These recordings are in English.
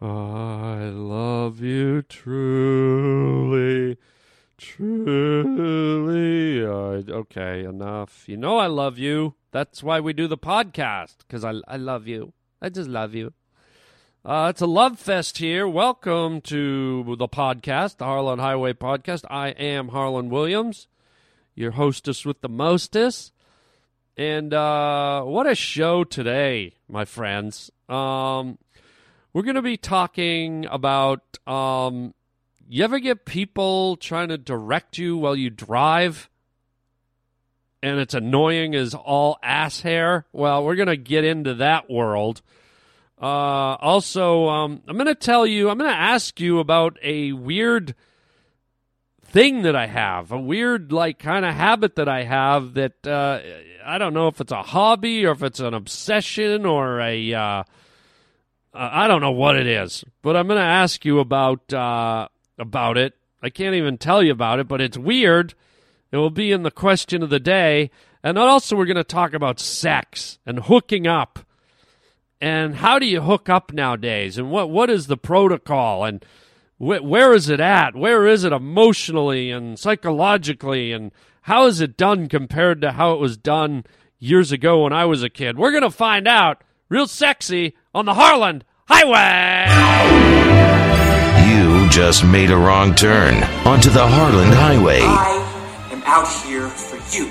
I love you truly, truly. Uh, okay, enough. You know I love you. That's why we do the podcast, because I, I love you. I just love you. Uh, it's a love fest here. Welcome to the podcast, the Harland Highway Podcast. I am Harland Williams, your hostess with the mostest. And uh, what a show today, my friends. Um, we're going to be talking about um, you ever get people trying to direct you while you drive? And it's annoying as all ass hair. Well, we're going to get into that world. Uh, also, um, I'm going to tell you, I'm going to ask you about a weird thing that I have, a weird, like, kind of habit that I have that uh, I don't know if it's a hobby or if it's an obsession or a. Uh, I don't know what it is, but I'm going to ask you about uh, about it. I can't even tell you about it, but it's weird. It will be in the question of the day, and also we're going to talk about sex and hooking up. And how do you hook up nowadays? And what what is the protocol? And wh- where is it at? Where is it emotionally and psychologically? And how is it done compared to how it was done years ago when I was a kid? We're going to find out real sexy on the Harland Highway You just made a wrong turn onto the Harland Highway. I am out here for you.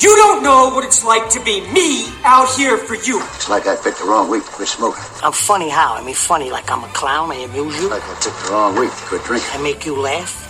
You don't know what it's like to be me out here for you. It's like I picked the wrong week to quit smoking. I'm funny how? I mean, funny like I'm a clown. I amuse you. Like I picked the wrong week to quit drinking. I make you laugh.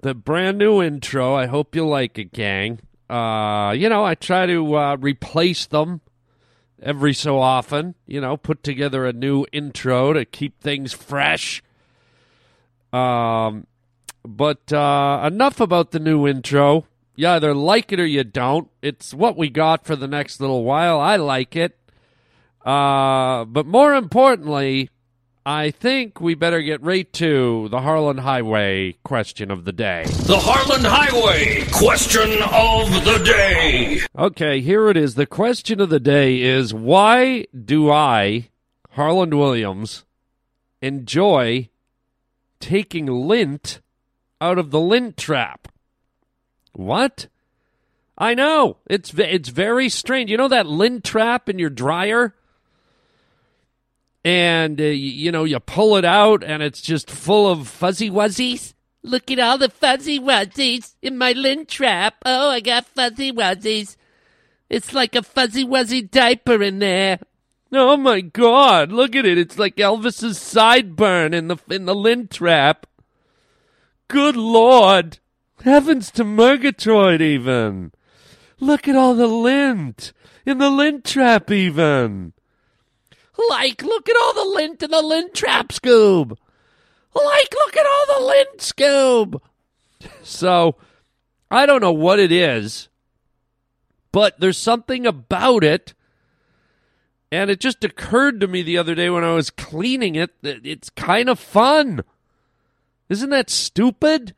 the brand new intro. I hope you like it, gang. Uh, you know, I try to uh, replace them every so often. You know, put together a new intro to keep things fresh. Um, but uh, enough about the new intro. You either like it or you don't. It's what we got for the next little while. I like it. Uh, but more importantly, I think we better get right to the Harland Highway question of the day. The Harland Highway question of the day. Okay, here it is. The question of the day is why do I, Harland Williams, enjoy taking lint out of the lint trap? What? I know. It's it's very strange. You know that lint trap in your dryer? And uh, you know you pull it out and it's just full of fuzzy wuzzies. Look at all the fuzzy wuzzies in my lint trap. Oh i got fuzzy wuzzies. It's like a fuzzy wuzzy diaper in there. Oh my god. Look at it. It's like elvis's sideburn in the in the lint trap. Good lord. Heavens to murgatroyd even. Look at all the lint in the lint trap even like, look at all the lint in the lint trap, Scoob. Like, look at all the lint, Scoob. So, I don't know what it is, but there's something about it. And it just occurred to me the other day when I was cleaning it that it's kind of fun. Isn't that stupid?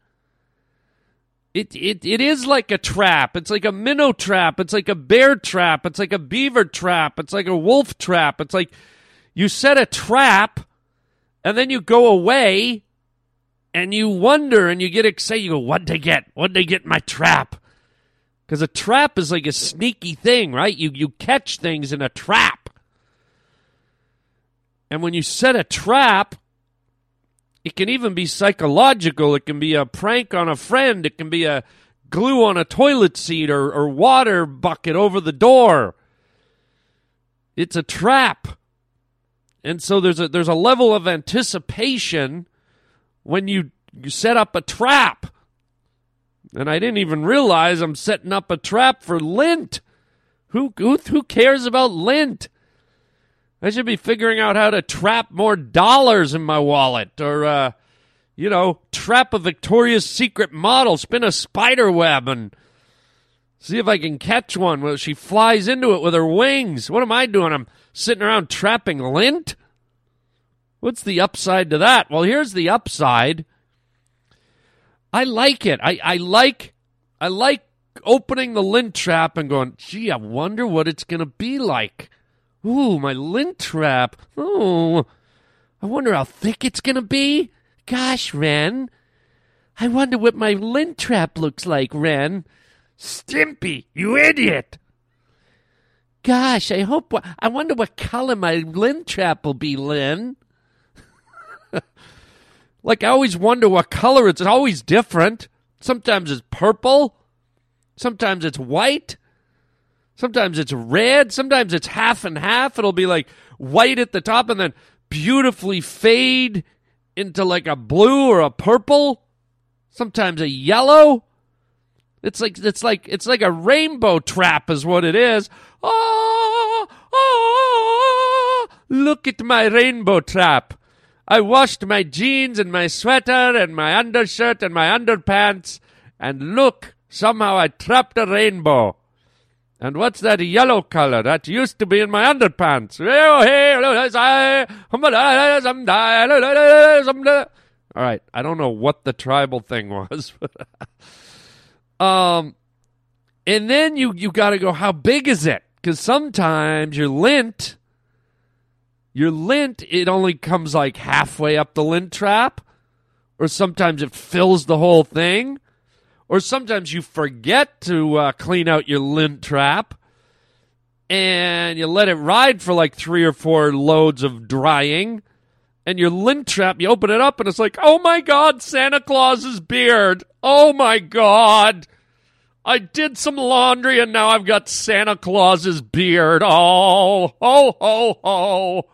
It, it it is like a trap. It's like a minnow trap. It's like a bear trap. It's like a beaver trap. It's like a wolf trap. It's like you set a trap and then you go away and you wonder and you get excited. You go, what'd they get? What'd they get in my trap? Because a trap is like a sneaky thing, right? You you catch things in a trap. And when you set a trap, it can even be psychological. It can be a prank on a friend. It can be a glue on a toilet seat or, or water bucket over the door. It's a trap. And so there's a there's a level of anticipation when you, you set up a trap. And I didn't even realize I'm setting up a trap for lint. Who who who cares about lint? I should be figuring out how to trap more dollars in my wallet or, uh, you know, trap a Victoria's Secret model, spin a spider web, and see if I can catch one Well, she flies into it with her wings. What am I doing? I'm sitting around trapping lint? What's the upside to that? Well, here's the upside. I like it. I, I like I like opening the lint trap and going, gee, I wonder what it's gonna be like. Ooh, my lint trap. Ooh. I wonder how thick it's gonna be. Gosh, Ren. I wonder what my lint trap looks like, Ren. Stimpy, you idiot. Gosh, I hope. I wonder what color my lint trap will be, Lynn. like, I always wonder what color it's. It's always different. Sometimes it's purple. Sometimes it's white. Sometimes it's red. Sometimes it's half and half. It'll be like white at the top and then beautifully fade into like a blue or a purple. Sometimes a yellow. It's like it's like it's like a rainbow trap is what it is. Oh, oh, look at my rainbow trap. I washed my jeans and my sweater and my undershirt and my underpants and look, somehow I trapped a rainbow. And what's that yellow color? That used to be in my underpants. All right, I don't know what the tribal thing was. um, and then you you got to go. How big is it? Because sometimes your lint, your lint, it only comes like halfway up the lint trap, or sometimes it fills the whole thing or sometimes you forget to uh, clean out your lint trap and you let it ride for like three or four loads of drying and your lint trap you open it up and it's like oh my god santa claus's beard. Oh my god. I did some laundry and now i've got santa claus's beard. Oh ho ho ho.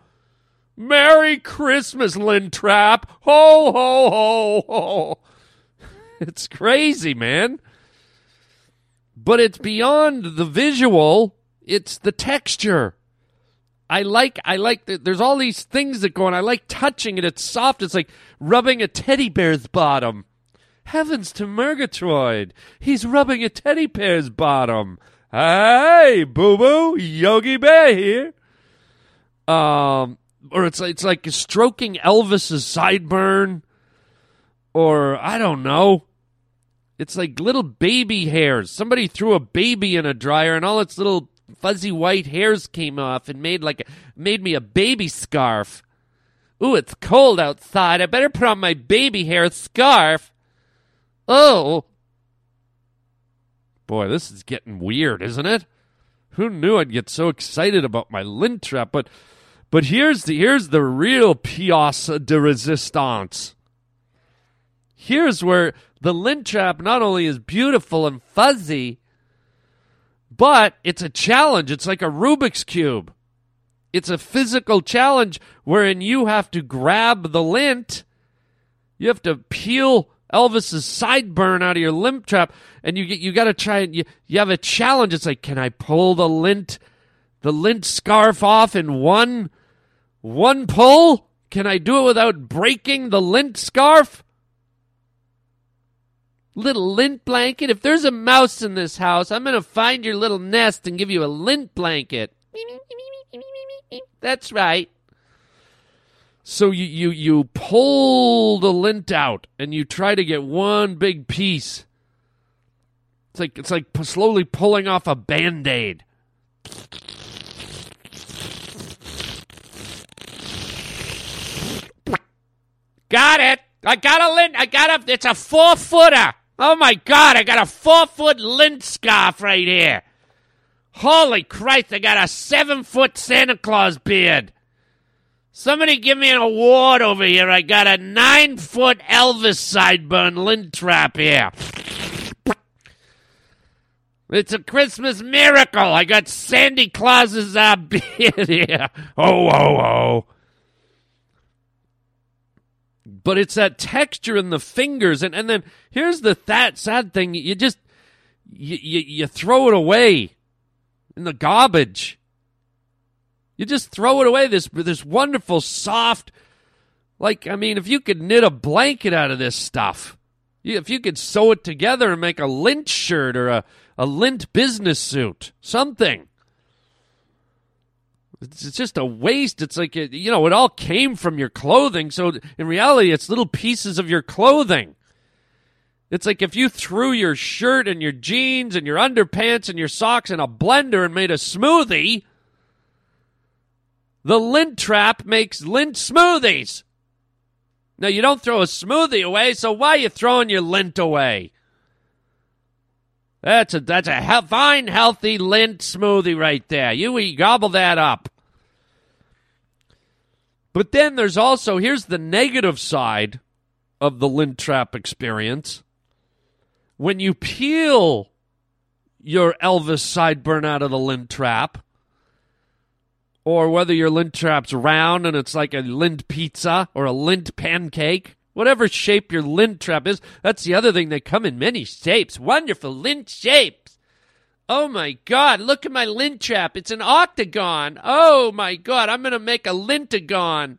Merry christmas lint trap. Ho ho ho ho it's crazy, man. But it's beyond the visual, it's the texture. I like I like the, there's all these things that go on. I like touching it. It's soft. It's like rubbing a teddy bear's bottom. Heavens to Murgatroyd. He's rubbing a teddy bear's bottom. Hey, boo boo, Yogi Bear here. Um or it's it's like stroking Elvis's sideburn or I don't know. It's like little baby hairs. Somebody threw a baby in a dryer and all its little fuzzy white hairs came off and made like made me a baby scarf. Ooh, it's cold outside. I better put on my baby hair scarf. Oh. Boy, this is getting weird, isn't it? Who knew I'd get so excited about my lint trap? But but here's the here's the real pièce de résistance. Here's where the lint trap not only is beautiful and fuzzy, but it's a challenge. It's like a Rubik's Cube. It's a physical challenge wherein you have to grab the lint, you have to peel Elvis's sideburn out of your lint trap, and you get you got to try and you, you have a challenge. It's like, can I pull the lint the lint scarf off in one one pull? Can I do it without breaking the lint scarf? Little lint blanket. If there's a mouse in this house, I'm going to find your little nest and give you a lint blanket. That's right. So you, you, you pull the lint out and you try to get one big piece. It's like it's like slowly pulling off a band-aid. Got it. I got a lint. I got a. It's a four footer. Oh my God, I got a four foot lint scarf right here. Holy Christ, I got a seven foot Santa Claus beard. Somebody give me an award over here. I got a nine foot Elvis sideburn lint trap here. It's a Christmas miracle. I got Sandy Claus's uh, beard here. Oh, oh, oh but it's that texture in the fingers and, and then here's the that sad thing you just you, you, you throw it away in the garbage You just throw it away. This this wonderful, soft, like I mean, if you could knit a blanket out of this stuff, if you could sew it together and make a lint shirt or a, a lint business suit, something. It's just a waste. It's like you know, it all came from your clothing. So in reality, it's little pieces of your clothing. It's like if you threw your shirt and your jeans and your underpants and your socks in a blender and made a smoothie. The lint trap makes lint smoothies. Now you don't throw a smoothie away, so why are you throwing your lint away? That's a that's a he- fine, healthy lint smoothie right there. You eat, gobble that up. But then there's also here's the negative side of the lint trap experience. When you peel your Elvis sideburn out of the lint trap, or whether your lint trap's round and it's like a lint pizza or a lint pancake, whatever shape your lint trap is, that's the other thing. They come in many shapes, wonderful lint shapes. Oh my God, look at my lint trap. It's an octagon. Oh my God, I'm going to make a lintagon.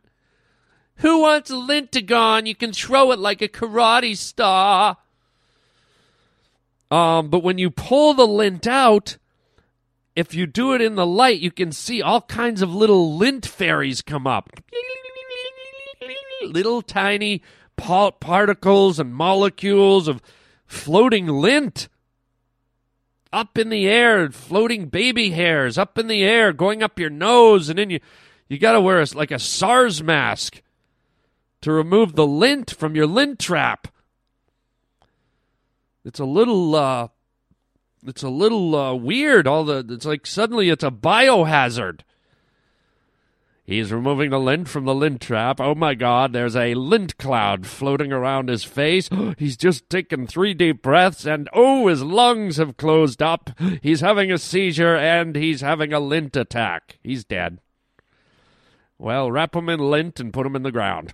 Who wants a lintagon? You can throw it like a karate star. Um, but when you pull the lint out, if you do it in the light, you can see all kinds of little lint fairies come up. Little tiny pa- particles and molecules of floating lint up in the air, floating baby hairs up in the air, going up your nose, and then you you got to wear a, like a SARS mask to remove the lint from your lint trap. It's a little uh, it's a little uh, weird. All the it's like suddenly it's a biohazard. He's removing the lint from the lint trap. Oh my God! There's a lint cloud floating around his face. He's just taken three deep breaths, and oh, his lungs have closed up. He's having a seizure, and he's having a lint attack. He's dead. Well, wrap him in lint and put him in the ground.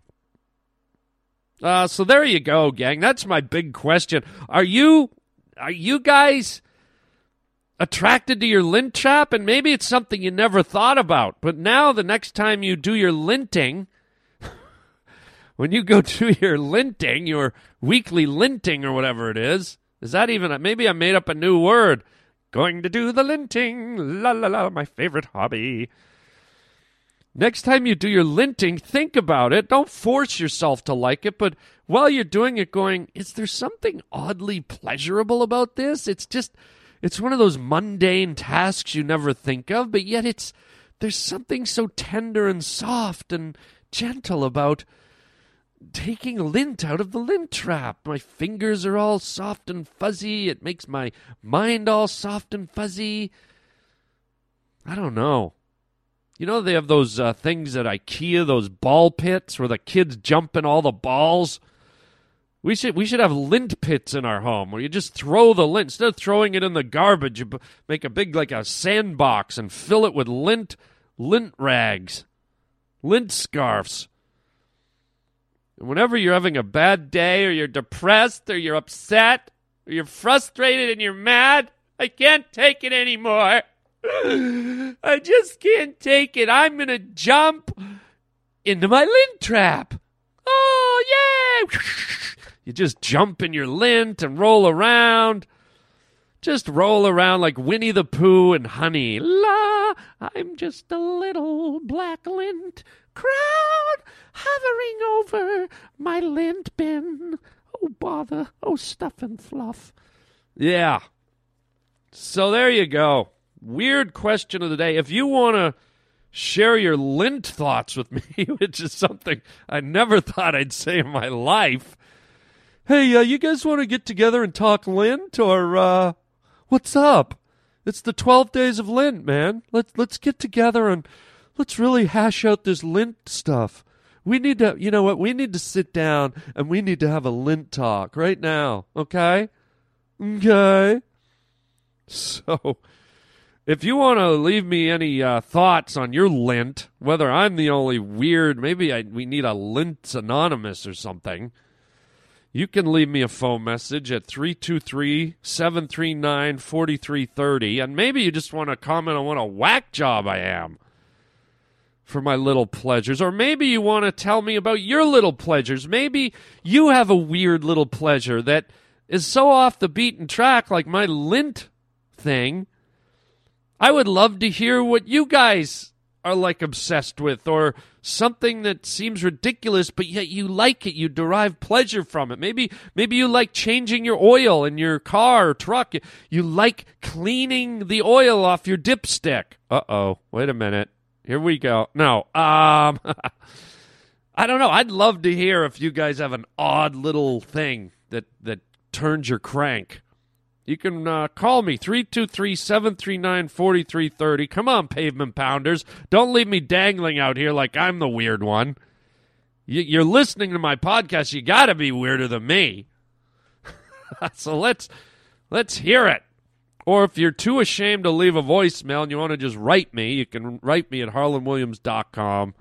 Uh, so there you go, gang. That's my big question. Are you are you guys attracted to your lint trap? And maybe it's something you never thought about. But now the next time you do your linting, when you go to your linting, your weekly linting or whatever it is, is that even A, maybe I made up a new word? Going to do the linting, la la la, my favorite hobby. Next time you do your linting, think about it. Don't force yourself to like it, but while you're doing it, going, is there something oddly pleasurable about this? It's just, it's one of those mundane tasks you never think of, but yet it's, there's something so tender and soft and gentle about taking lint out of the lint trap. My fingers are all soft and fuzzy. It makes my mind all soft and fuzzy. I don't know. You know they have those uh, things at IKEA, those ball pits where the kids jump in all the balls. We should we should have lint pits in our home where you just throw the lint instead of throwing it in the garbage. You make a big like a sandbox and fill it with lint lint rags, lint scarfs. And whenever you're having a bad day or you're depressed or you're upset or you're frustrated and you're mad, I can't take it anymore. I just can't take it. I'm to jump into my lint trap. Oh, yeah. You just jump in your lint and roll around. Just roll around like Winnie the Pooh and Honey. La, I'm just a little black lint crowd hovering over my lint bin. Oh, bother. Oh, stuff and fluff. Yeah. So there you go weird question of the day. If you want to share your lint thoughts with me, which is something I never thought I'd say in my life, hey, uh, you guys want to get together and talk lint, or uh, what's up? It's the twelve days of lint, man. Let's let's get together and let's really hash out this lint stuff. We need to, you know what? We need to sit down and we need to have a lint talk right now. Okay, okay. So if you want to leave me any uh, thoughts on your lint, whether I'm the only weird, maybe I, we need a lint anonymous or something, you can leave me a phone message at 323 739 4330. And maybe you just want to comment on what a whack job I am. for my little pleasures. Or maybe you want to tell me about your little pleasures. Maybe you have a weird little pleasure that is so off the beaten track, like my lint thing. I would love to hear what you guys are like obsessed with, or something that seems ridiculous, but yet you like it. You derive pleasure from it. Maybe, maybe you like changing your oil in your car or truck. You like cleaning the oil off your dipstick. Uh oh. Wait a minute. Here we go. No. Um. I don't know. I'd love to hear if you guys have an odd little thing that that turns your crank. You can uh, call me 323 739 4330. Come on, pavement pounders. Don't leave me dangling out here like I'm the weird one. You, are listening to my podcast. You got to be weirder than me. so let's let's hear it. Or if you're too ashamed to leave a voicemail and you want to just write me, you can write me at harlandwilliams.com.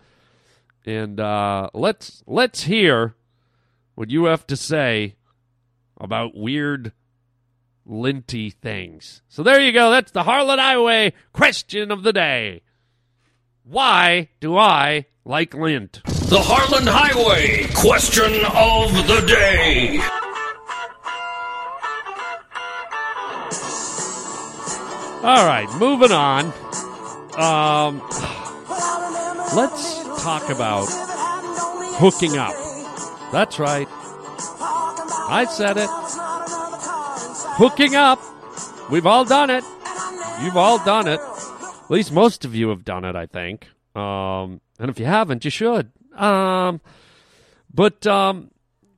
And uh, let's let's hear what you have to say about weird linty things. So there you go. That's the Harland Highway question of the day. Why do I like lint? The Harland Highway question of the day. All right, moving on. Um, let's talk about hooking up. That's right. I said it hooking up. We've all done it. You've all done it. At least most of you have done it, I think. Um, and if you haven't, you should. Um, but um,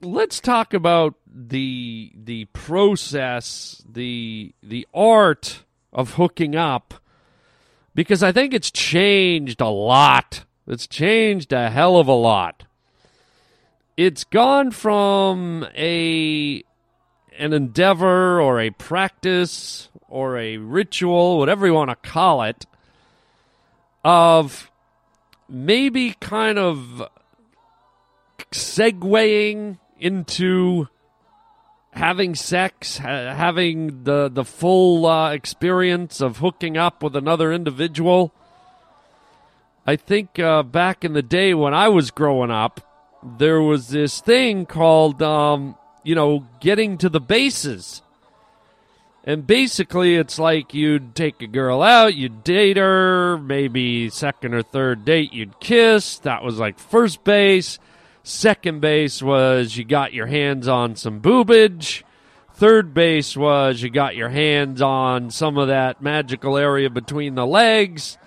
let's talk about the the process, the the art of hooking up, because I think it's changed a lot. It's changed a hell of a lot. It's gone from a an endeavor or a practice or a ritual, whatever you want to call it, of maybe kind of segueing into having sex, ha- having the the full uh, experience of hooking up with another individual. I think uh, back in the day when I was growing up, there was this thing called um, you know, getting to the bases. And basically, it's like you'd take a girl out, you'd date her, maybe second or third date, you'd kiss. That was like first base. Second base was you got your hands on some boobage. Third base was you got your hands on some of that magical area between the legs.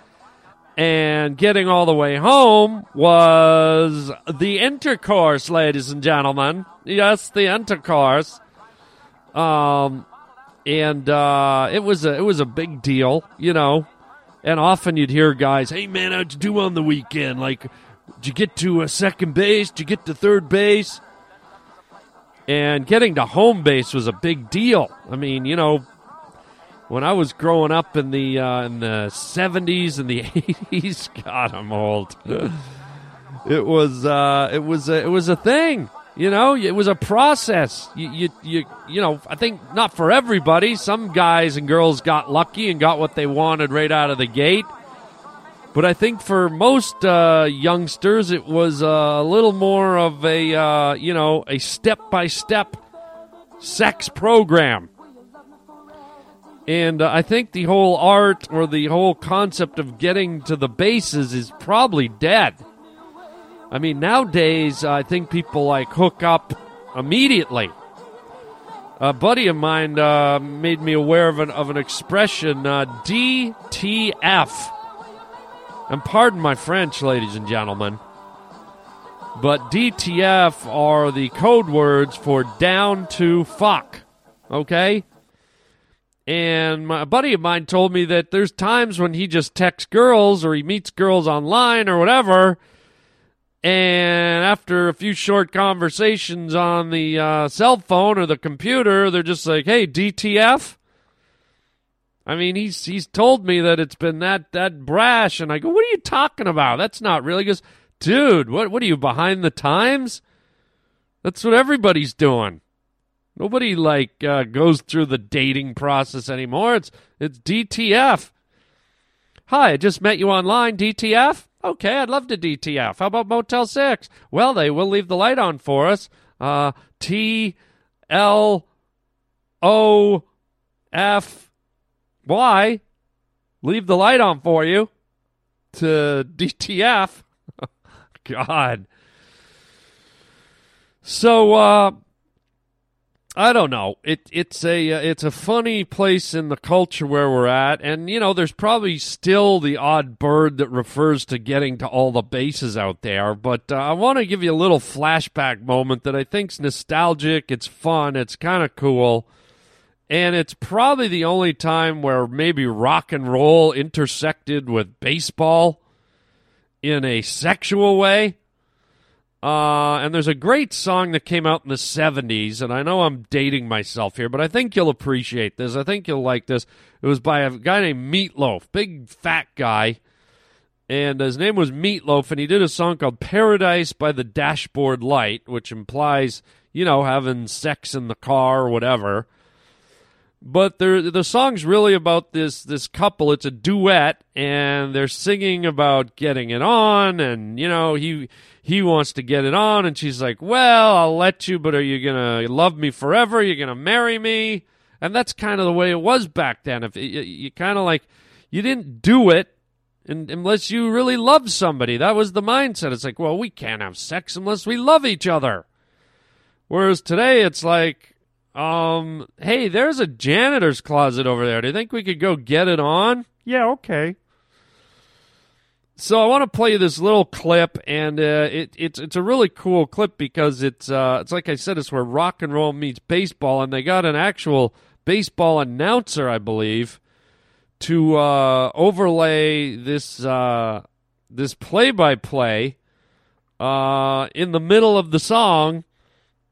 And getting all the way home was the intercourse, ladies and gentlemen. Yes, the intercourse. Um, and uh, it was a it was a big deal, you know. And often you'd hear guys, "Hey man, how'd you do on the weekend? Like, did you get to a second base? Did you get to third base?" And getting to home base was a big deal. I mean, you know, when I was growing up in the uh, in the seventies and the eighties, God, I'm old. it was uh, it was a, it was a thing. You know, it was a process. You, you, you, you know, I think not for everybody. Some guys and girls got lucky and got what they wanted right out of the gate. But I think for most uh, youngsters, it was a little more of a, uh, you know, a step by step sex program. And uh, I think the whole art or the whole concept of getting to the bases is probably dead. I mean, nowadays, I think people like hook up immediately. A buddy of mine uh, made me aware of an, of an expression, uh, DTF. And pardon my French, ladies and gentlemen. But DTF are the code words for down to fuck. Okay? And my, a buddy of mine told me that there's times when he just texts girls or he meets girls online or whatever. And after a few short conversations on the uh, cell phone or the computer, they're just like, hey, DTF? I mean, he's he's told me that it's been that that brash, and I go, "What are you talking about? That's not really." He goes, "Dude, what what are you behind the times? That's what everybody's doing." Nobody like uh, goes through the dating process anymore. It's it's DTF. Hi, I just met you online. DTF. Okay, I'd love to DTF. How about Motel 6? Well, they will leave the light on for us. Uh, T L O F Y. Leave the light on for you to DTF. God. So, uh, I don't know. It it's a uh, it's a funny place in the culture where we're at, and you know, there's probably still the odd bird that refers to getting to all the bases out there. But uh, I want to give you a little flashback moment that I think's nostalgic. It's fun. It's kind of cool, and it's probably the only time where maybe rock and roll intersected with baseball in a sexual way. Uh, and there's a great song that came out in the 70s, and I know I'm dating myself here, but I think you'll appreciate this. I think you'll like this. It was by a guy named Meatloaf, big fat guy, and his name was Meatloaf, and he did a song called Paradise by the Dashboard Light, which implies, you know, having sex in the car or whatever. But the song's really about this this couple. It's a duet, and they're singing about getting it on, and you know he he wants to get it on, and she's like, "Well, I'll let you, but are you gonna love me forever? You're gonna marry me?" And that's kind of the way it was back then. If you, you kind of like you didn't do it And unless you really loved somebody, that was the mindset. It's like, well, we can't have sex unless we love each other. Whereas today, it's like um, hey, there's a janitor's closet over there. Do you think we could go get it on? Yeah, okay. So I want to play you this little clip, and uh, it, it's it's a really cool clip because it's uh, it's like I said, it's where rock and roll meets baseball, and they got an actual baseball announcer, I believe, to uh, overlay this uh, this play by play in the middle of the song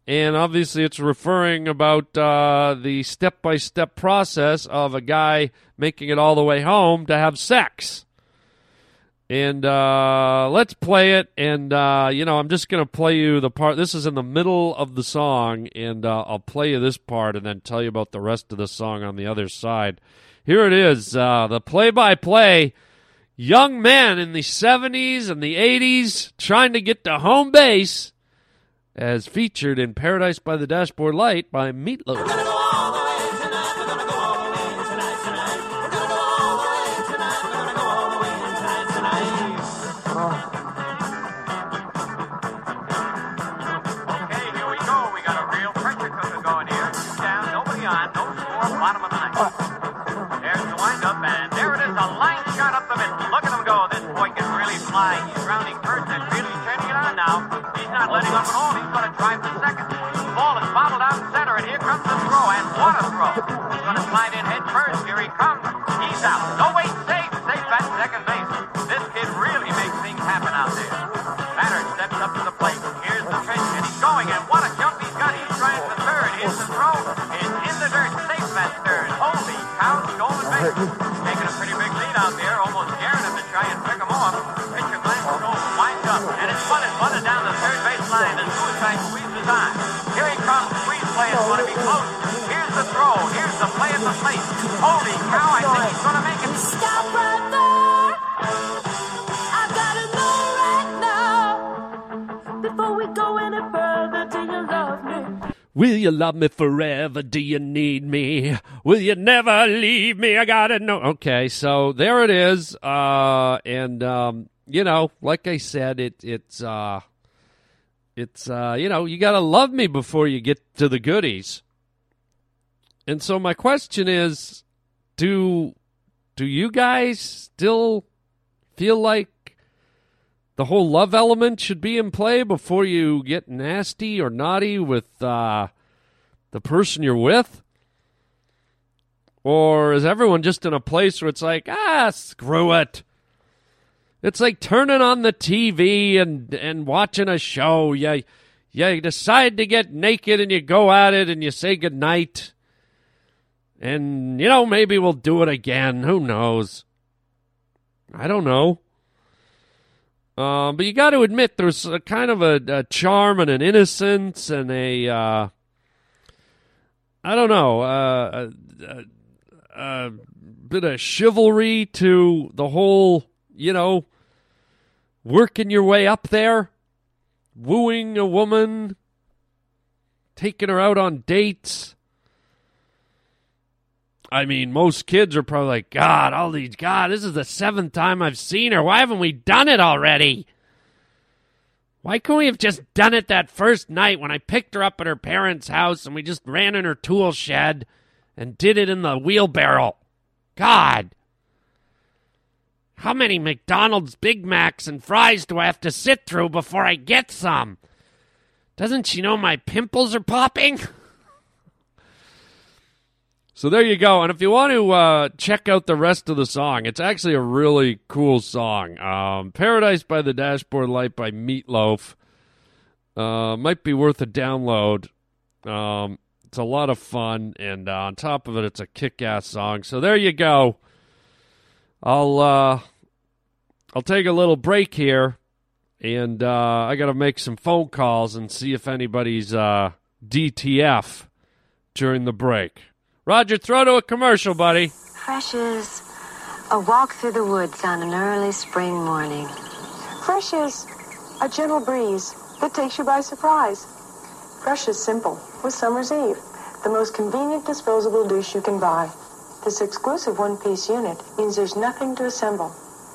and obviously it's referring about uh, the step-by-step process of a guy making it all the way home to have sex. And uh, let's play it and uh, you know i'm just going to play you the part this is in the middle of the song and uh, i'll play you this part and then tell you about the rest of the song on the other side. Here it is uh, the play-by-play young men in the 70s and the 80s trying to get to home base as featured in Paradise by the Dashboard Light by Meatloaf. Up at all. He's going to drive to second. The ball is bobbled out center, and here comes the throw, and what a throw. He's going to slide in head first. Here he comes. Suicide squeezes on. Here he comes, squeeze is to be close. Here's the throw, here's the play at the plate. Holy cow, I think he's going to make it. Stop right there. I gotta know right now. Before we go any further, do you love me? Will you love me forever? Do you need me? Will you never leave me? I gotta know. Okay, so there it is. Uh, and um, you know, like I said, it it's uh, it's uh, you know, you gotta love me before you get to the goodies. And so my question is, do do you guys still feel like the whole love element should be in play before you get nasty or naughty with uh, the person you're with? Or is everyone just in a place where it's like, ah, screw it? It's like turning on the TV and, and watching a show. You, you decide to get naked and you go at it and you say goodnight. And, you know, maybe we'll do it again. Who knows? I don't know. Uh, but you got to admit, there's a kind of a, a, charm and an innocence and a, uh, I don't know, uh, a, a, bit of chivalry to the whole, you know, working your way up there, wooing a woman, taking her out on dates. I mean, most kids are probably like, God, all these, God, this is the seventh time I've seen her. Why haven't we done it already? Why couldn't we have just done it that first night when I picked her up at her parents' house and we just ran in her tool shed and did it in the wheelbarrow? God. How many McDonald's Big Macs and fries do I have to sit through before I get some? Doesn't she know my pimples are popping? so there you go. And if you want to uh, check out the rest of the song, it's actually a really cool song. Um, Paradise by the Dashboard Light by Meatloaf. Uh, might be worth a download. Um, it's a lot of fun, and uh, on top of it, it's a kick-ass song. So there you go. I'll uh, I'll take a little break here, and uh, I got to make some phone calls and see if anybody's uh, DTF during the break. Roger, throw to a commercial, buddy. Fresh is a walk through the woods on an early spring morning. Fresh is a gentle breeze that takes you by surprise. Fresh is simple with Summer's Eve, the most convenient disposable douche you can buy. This exclusive one-piece unit means there's nothing to assemble,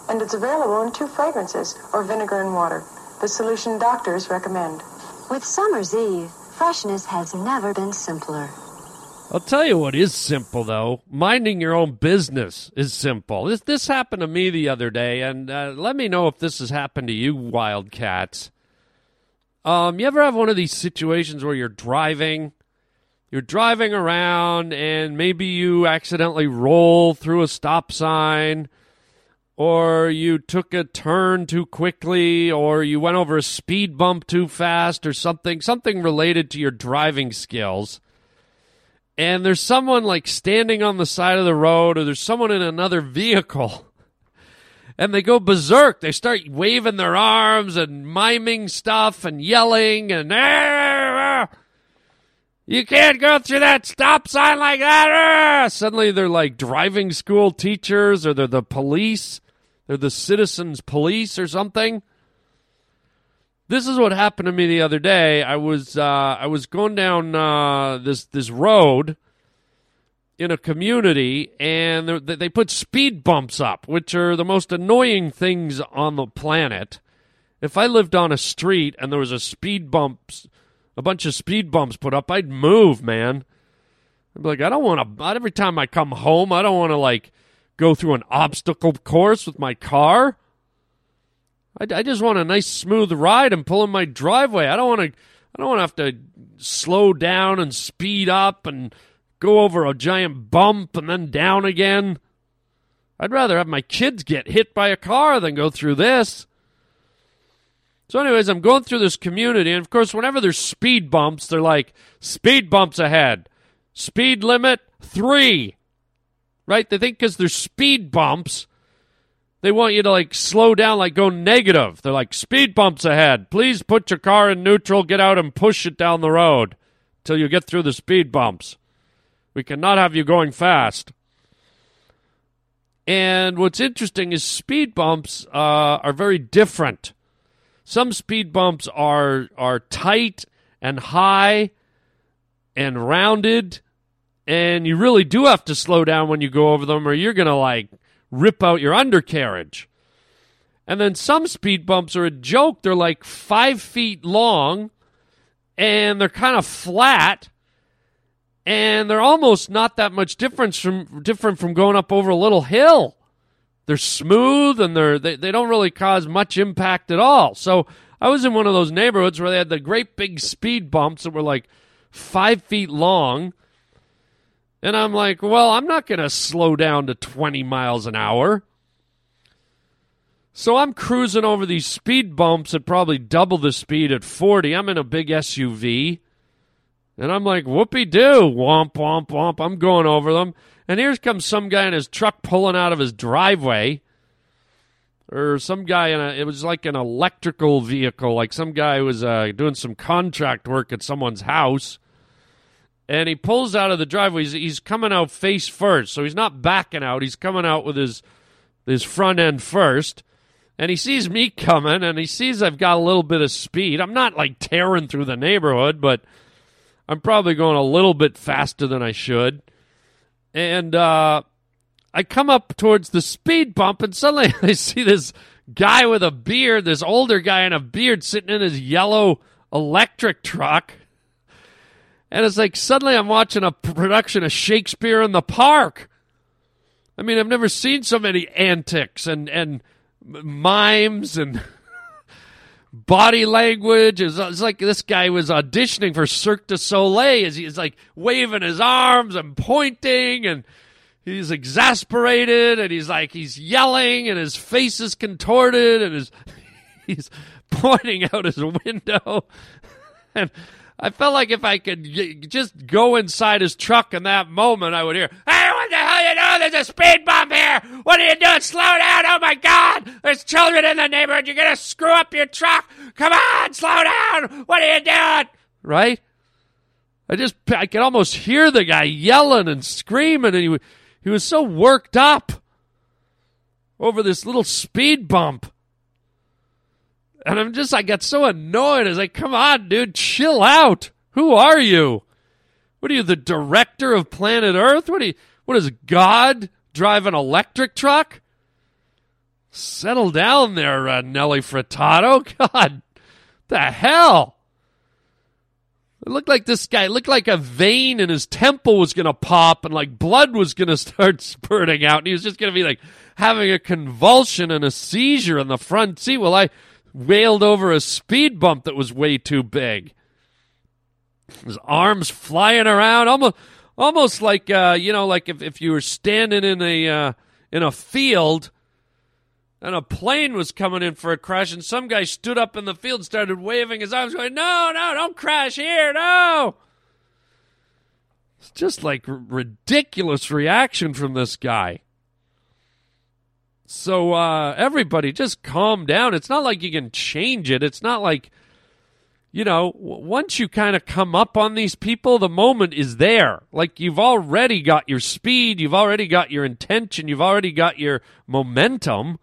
and it's available in two fragrances or vinegar and water, the solution doctors recommend. With Summer's Eve, freshness has never been simpler. I'll tell you what is simple though. Minding your own business is simple. This this happened to me the other day, and uh, let me know if this has happened to you, Wildcats. Um, you ever have one of these situations where you're driving, you're driving around, and maybe you accidentally roll through a stop sign, or you took a turn too quickly, or you went over a speed bump too fast, or something something related to your driving skills. And there's someone like standing on the side of the road or there's someone in another vehicle and they go berserk. They start waving their arms and miming stuff and yelling and "Ah, you can't go through that stop sign like that ah!" suddenly they're like driving school teachers or they're the police they're the citizens police or something this is what happened to me the other day. I was uh, I was going down uh, this this road in a community, and they put speed bumps up, which are the most annoying things on the planet. If I lived on a street and there was a speed bumps, a bunch of speed bumps put up, I'd move, man. I'd be like, I don't want to. Every time I come home, I don't want to like go through an obstacle course with my car. I, I just want a nice smooth ride and pull in my driveway. I don't want to. I don't want to have to slow down and speed up and go over a giant bump and then down again. I'd rather have my kids get hit by a car than go through this. So, anyways, I'm going through this community, and of course, whenever there's speed bumps, they're like, speed bumps ahead. Speed limit three. Right? They think because there's speed bumps, they want you to like slow down, like go negative. They're like, speed bumps ahead. Please put your car in neutral, get out and push it down the road till you get through the speed bumps. We cannot have you going fast. And what's interesting is speed bumps uh, are very different. Some speed bumps are are tight and high and rounded, and you really do have to slow down when you go over them, or you're gonna like rip out your undercarriage. And then some speed bumps are a joke. They're like five feet long and they're kind of flat and they're almost not that much difference from different from going up over a little hill. They're smooth and they're they, they don't really cause much impact at all. So I was in one of those neighborhoods where they had the great big speed bumps that were like five feet long and I'm like, well, I'm not going to slow down to 20 miles an hour. So I'm cruising over these speed bumps at probably double the speed at 40. I'm in a big SUV. And I'm like, whoopee doo, womp, womp, womp. I'm going over them. And here comes some guy in his truck pulling out of his driveway. Or some guy in a, it was like an electrical vehicle. Like some guy was uh, doing some contract work at someone's house and he pulls out of the driveway. He's, he's, coming out face first, so he's not backing out. He's coming out with his his front end first, and he sees me coming, and he sees I've got a little bit of speed. I'm not like tearing through the neighborhood, but I'm probably going a little bit faster than I should. And uh, I come up towards the speed bump, and suddenly I see this guy with a beard, this older guy in a beard, sitting in his yellow electric truck. And it's like suddenly I'm watching a production of Shakespeare in the Park. I mean, I've never seen so many antics and and mimes and body language. It's, like this guy was auditioning for Cirque du Soleil as he's like waving his arms and pointing and he's exasperated and he's like he's yelling and his face is contorted and his he's pointing out his window and I felt like if I could just go inside his truck in that moment, I would hear, "Hey, what the hell you doing? There's a speed bump here. What are you doing? Slow down! Oh my God! There's children in the neighborhood. You're gonna screw up your truck. Come on, slow down! What are you doing?" Right? I just I could almost hear the guy yelling and screaming, and he he was so worked up over this little speed bump. And I'm just, I got so annoyed. I was like, come on, dude, chill out. Who are you? What are you, the director of planet Earth? What are you, what is God drive an electric truck? Settle down there, uh, Nelly Furtado. God, the hell? It looked like this guy looked like a vein in his temple was going to pop and like blood was going to start spurting out and he was just going to be like having a convulsion and a seizure in the front seat while I wailed over a speed bump that was way too big. His arms flying around almost almost like uh, you know like if, if you were standing in a uh, in a field and a plane was coming in for a crash, and some guy stood up in the field, started waving his arms, going, "No, no, don't crash here, no!" It's just like r- ridiculous reaction from this guy. So uh, everybody, just calm down. It's not like you can change it. It's not like you know, once you kind of come up on these people, the moment is there. Like you've already got your speed, you've already got your intention, you've already got your momentum.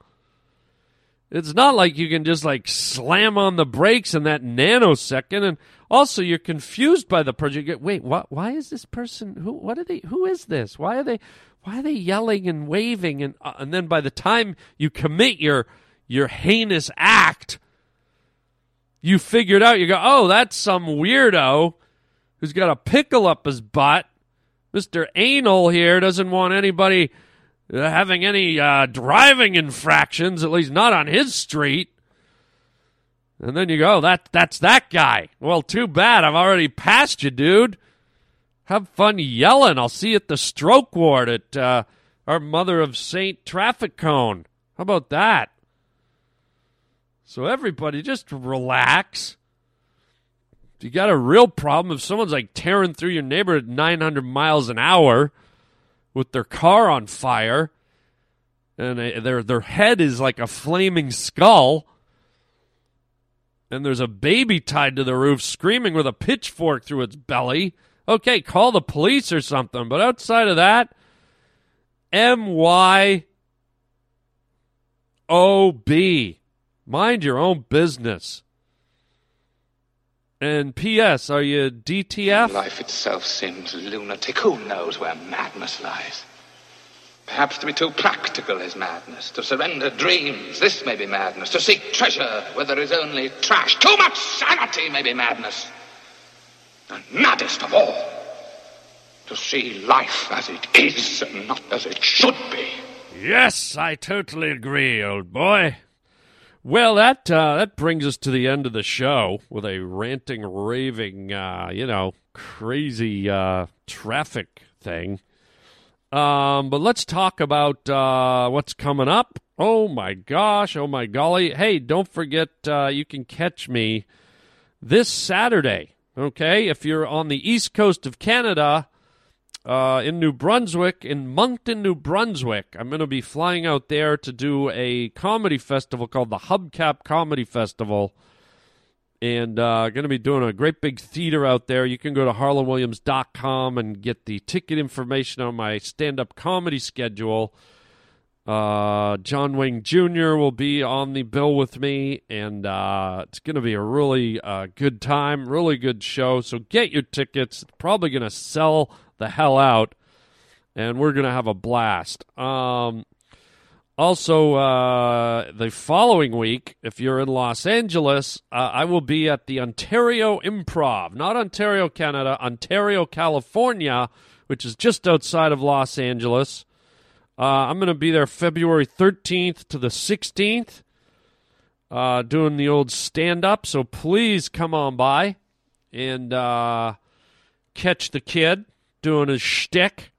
It's not like you can just like slam on the brakes in that nanosecond. And also, you're confused by the person. You get, wait, what? Why is this person? Who? What are they? Who is this? Why are they? Why are they yelling and waving? And uh, and then by the time you commit your your heinous act, you figured out. You go, oh, that's some weirdo who's got a pickle up his butt. Mister Anal here doesn't want anybody uh, having any uh, driving infractions, at least not on his street. And then you go, that that's that guy. Well, too bad. I've already passed you, dude. Have fun yelling. I'll see you at the stroke ward at uh, our Mother of Saint traffic cone. How about that? So everybody, just relax. If you got a real problem, if someone's like tearing through your neighborhood at 900 miles an hour with their car on fire, and they- their their head is like a flaming skull, and there's a baby tied to the roof screaming with a pitchfork through its belly. Okay, call the police or something. But outside of that, M Y O B. Mind your own business. And P.S. Are you DTF? Life itself seems lunatic. Who knows where madness lies? Perhaps to be too practical is madness. To surrender dreams, this may be madness. To seek treasure where there is only trash. Too much sanity may be madness. And maddest of all, to see life as it is and not as it should be. Yes, I totally agree, old boy. Well, that uh, that brings us to the end of the show with a ranting, raving, uh, you know, crazy uh, traffic thing. Um, but let's talk about uh, what's coming up. Oh my gosh! Oh my golly! Hey, don't forget uh, you can catch me this Saturday. Okay, if you're on the east coast of Canada, uh, in New Brunswick, in Moncton, New Brunswick. I'm going to be flying out there to do a comedy festival called the Hubcap Comedy Festival. And uh, going to be doing a great big theater out there. You can go to harlandwilliams.com and get the ticket information on my stand up comedy schedule. Uh, John Wayne Jr. will be on the bill with me, and uh, it's going to be a really uh, good time, really good show. So get your tickets. It's probably going to sell the hell out, and we're going to have a blast. Um, also, uh, the following week, if you're in Los Angeles, uh, I will be at the Ontario Improv, not Ontario, Canada, Ontario, California, which is just outside of Los Angeles. Uh, I'm going to be there February 13th to the 16th, uh, doing the old stand up. So please come on by and uh, catch the kid doing his shtick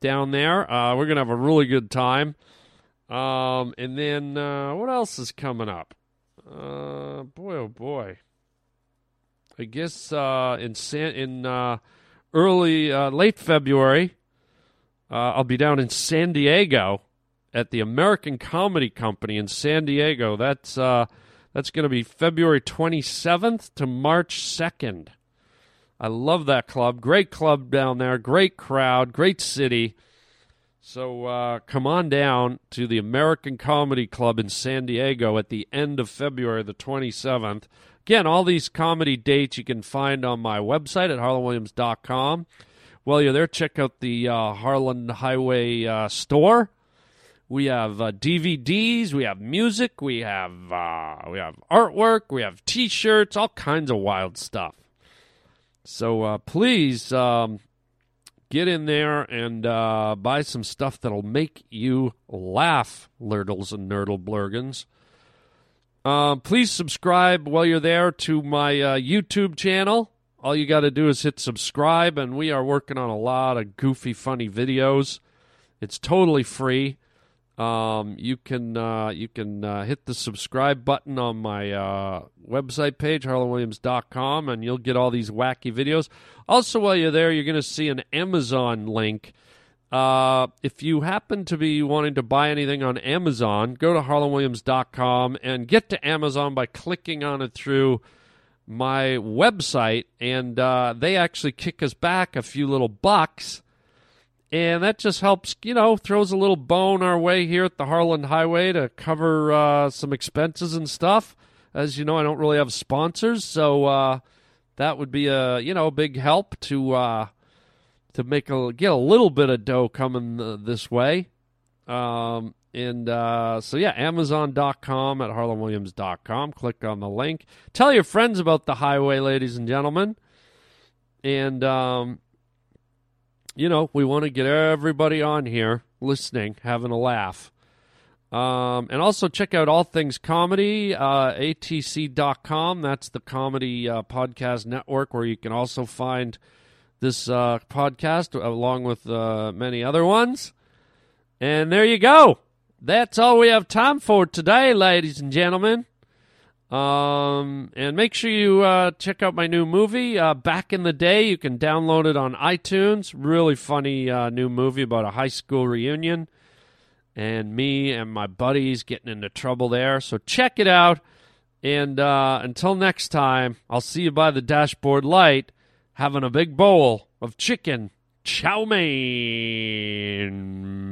down there. Uh, we're going to have a really good time. Um, and then uh, what else is coming up? Uh, boy, oh boy. I guess in San- in early late February, uh, I'll be down in San Diego at the American Comedy Company in San Diego. That's uh, that's going to be February 27th to March 2nd. I love that club. Great club down there. Great crowd. Great city. So uh, come on down to the American Comedy Club in San Diego at the end of February, the 27th. Again, all these comedy dates you can find on my website at harlandwilliams.com. While you're there, check out the uh, Harland Highway uh, store. We have uh, DVDs, we have music, we have uh, we have artwork, we have T-shirts, all kinds of wild stuff. So uh, please um, get in there and uh, buy some stuff that'll make you laugh, Lurtles and Nerdle Blurgans. Please subscribe while you're there to my YouTube channel. All you got to do is hit subscribe, and we are working on a lot of goofy, funny videos. It's totally free. Um, you can uh, you can uh, hit the subscribe button on my uh, website page, harlandwilliams.com, and you'll get all these wacky videos. Also, while you're there, you're going to see an Amazon link. Uh, if you happen to be wanting to buy anything on Amazon, go to harlandwilliams.com and get to Amazon by clicking on it through my website, and uh, they actually kick us back a few little bucks. And that just helps, you know, throws a little bone our way here at the Harland Highway to cover uh, some expenses and stuff. As you know, I don't really have sponsors, so uh, that would be a you know big help to uh, to make a get a little bit of dough coming uh, this way. Um, and uh, so, yeah, Amazon.com at HarlandWilliams.com. Click on the link. Tell your friends about the highway, ladies and gentlemen. And, um, you know, we want to get everybody on here listening, having a laugh. Um, and also check out All Things Comedy, uh, atc.com. That's the comedy uh, podcast network where you can also find this uh, podcast along with uh, many other ones. And there you go. That's all we have time for today, ladies and gentlemen. Um, and make sure you uh, check out my new movie, uh, Back in the Day. You can download it on iTunes. Really funny uh, new movie about a high school reunion. And me and my buddies getting into trouble there. So check it out. And uh, until next time, I'll see you by the dashboard light having a big bowl of chicken chow mein,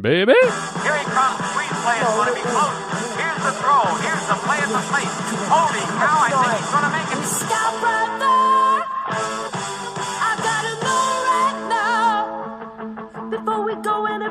baby. Here he comes. Three players want to be close. Here's the throw. Here's the play at the plate. Holy cow, I think he's going to make it. Stop right there. I've got to know right now before we go in